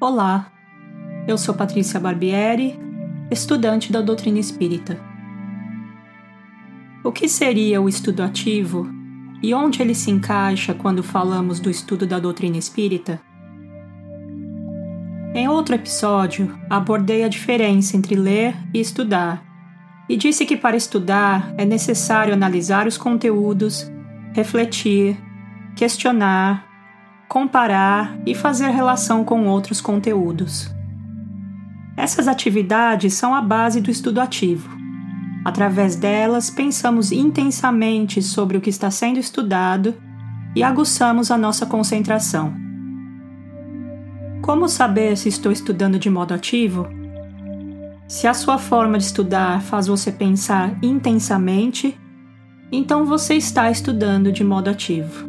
Olá, eu sou Patrícia Barbieri, estudante da doutrina espírita. O que seria o estudo ativo e onde ele se encaixa quando falamos do estudo da doutrina espírita? Em outro episódio, abordei a diferença entre ler e estudar e disse que para estudar é necessário analisar os conteúdos, refletir, questionar comparar e fazer relação com outros conteúdos. Essas atividades são a base do estudo ativo. Através delas, pensamos intensamente sobre o que está sendo estudado e aguçamos a nossa concentração. Como saber se estou estudando de modo ativo? Se a sua forma de estudar faz você pensar intensamente, então você está estudando de modo ativo.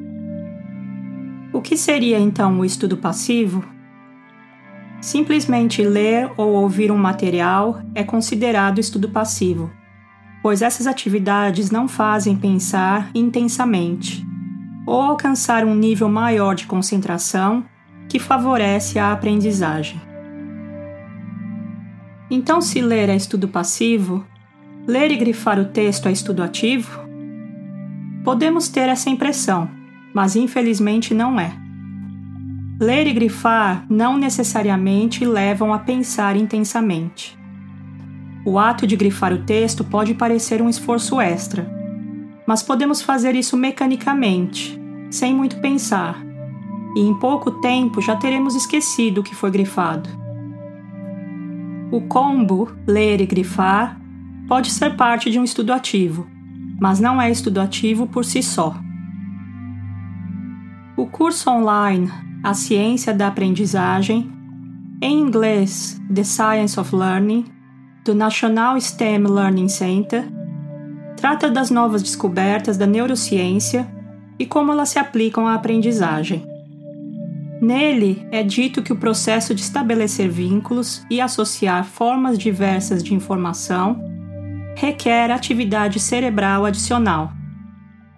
O que seria então o estudo passivo? Simplesmente ler ou ouvir um material é considerado estudo passivo, pois essas atividades não fazem pensar intensamente ou alcançar um nível maior de concentração que favorece a aprendizagem. Então, se ler é estudo passivo, ler e grifar o texto é estudo ativo? Podemos ter essa impressão mas infelizmente não é. Ler e grifar não necessariamente levam a pensar intensamente. O ato de grifar o texto pode parecer um esforço extra, mas podemos fazer isso mecanicamente, sem muito pensar, e em pouco tempo já teremos esquecido o que foi grifado. O combo ler e grifar pode ser parte de um estudo ativo, mas não é estudo ativo por si só. O curso online A Ciência da Aprendizagem, em inglês The Science of Learning, do National STEM Learning Center, trata das novas descobertas da neurociência e como elas se aplicam à aprendizagem. Nele é dito que o processo de estabelecer vínculos e associar formas diversas de informação requer atividade cerebral adicional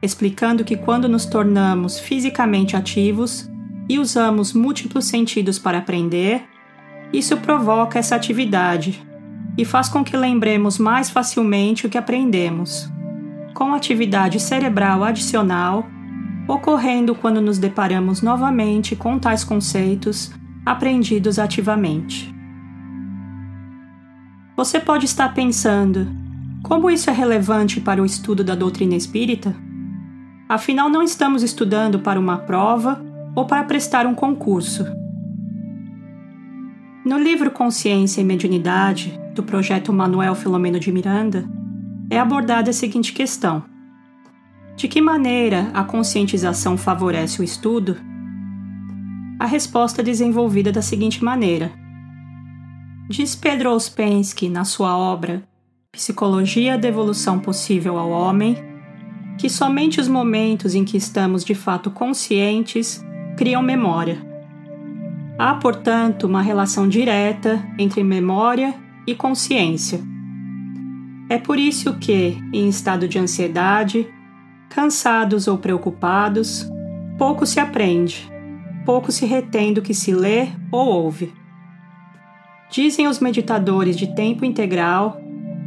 explicando que quando nos tornamos fisicamente ativos e usamos múltiplos sentidos para aprender, isso provoca essa atividade e faz com que lembremos mais facilmente o que aprendemos, com atividade cerebral adicional ocorrendo quando nos deparamos novamente com tais conceitos aprendidos ativamente. Você pode estar pensando: como isso é relevante para o estudo da doutrina espírita? Afinal, não estamos estudando para uma prova ou para prestar um concurso. No livro Consciência e Mediunidade, do projeto Manuel Filomeno de Miranda, é abordada a seguinte questão: De que maneira a conscientização favorece o estudo? A resposta é desenvolvida da seguinte maneira: Diz Pedro Ouspensky na sua obra Psicologia da Evolução Possível ao Homem que somente os momentos em que estamos de fato conscientes criam memória. Há, portanto, uma relação direta entre memória e consciência. É por isso que, em estado de ansiedade, cansados ou preocupados, pouco se aprende, pouco se retém do que se lê ou ouve. Dizem os meditadores de tempo integral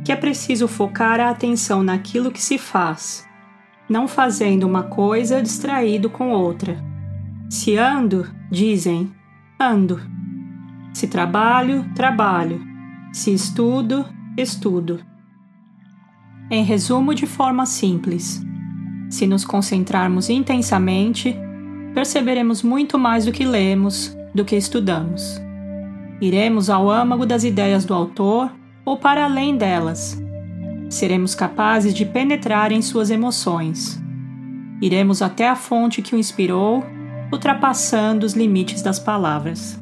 que é preciso focar a atenção naquilo que se faz não fazendo uma coisa distraído com outra. Se ando, dizem, ando. Se trabalho, trabalho. Se estudo, estudo. Em resumo, de forma simples, se nos concentrarmos intensamente, perceberemos muito mais do que lemos, do que estudamos. Iremos ao âmago das ideias do autor ou para além delas, seremos capazes de penetrar em suas emoções. Iremos até a fonte que o inspirou, ultrapassando os limites das palavras.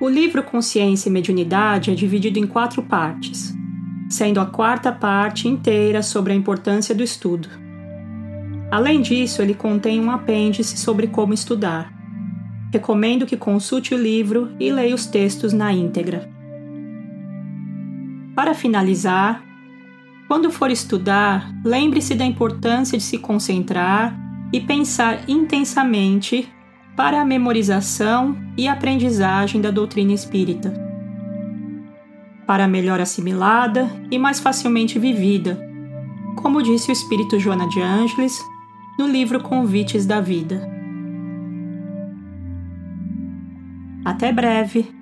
O livro Consciência e Mediunidade é dividido em quatro partes, sendo a quarta parte inteira sobre a importância do estudo. Além disso, ele contém um apêndice sobre como estudar. Recomendo que consulte o livro e leia os textos na íntegra. Para finalizar, Quando for estudar, lembre-se da importância de se concentrar e pensar intensamente para a memorização e aprendizagem da doutrina espírita. Para melhor assimilada e mais facilmente vivida, como disse o espírito Joana de Ângeles no livro Convites da Vida. Até breve!